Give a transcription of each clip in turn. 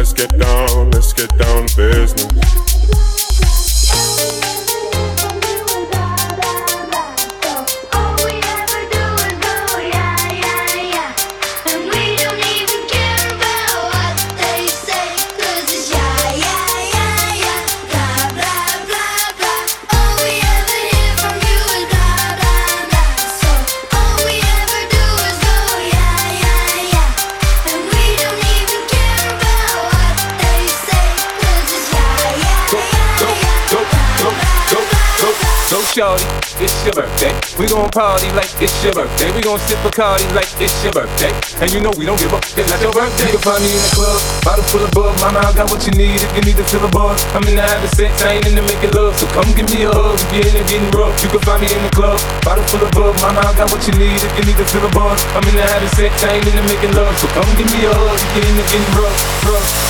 let's get down, let's get down to it's your birthday. We gon' party like it's your birthday. We gon' sip a Bacardi like it's your birthday. And you know we don't give up, it's not your birthday. You can find me in the club, bottle full of bug. Mama, I got what you need if you need to fill a buzz. I'm in the having sex, I ain't in the making love. So come give me a hug if you're in there getting rough. You can find me in the club, bottle full of bug. Mama, I got what you need if you need to fill a buzz. I'm in the having sex, I ain't in the making love. So come give me a hug if you're in there getting rough, rough.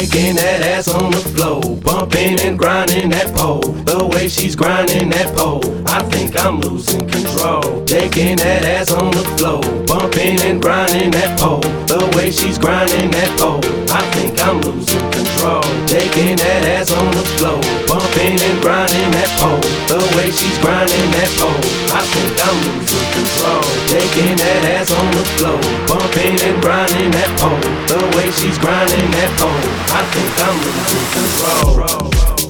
shaking that ass on the floor, bumping and grinding that pole. The way she's grinding that pole, I think I'm losing control. Shaking that ass on the floor, bumping and grinding that pole The way she's grinding that pole, I think I'm losing control. Taking that ass on the floor, bumping and grinding that pole. The way she's grinding that pole, I think Taking that ass on the floor, bumping and grinding that pole. The way she's grinding that pole, I think I'm losing control.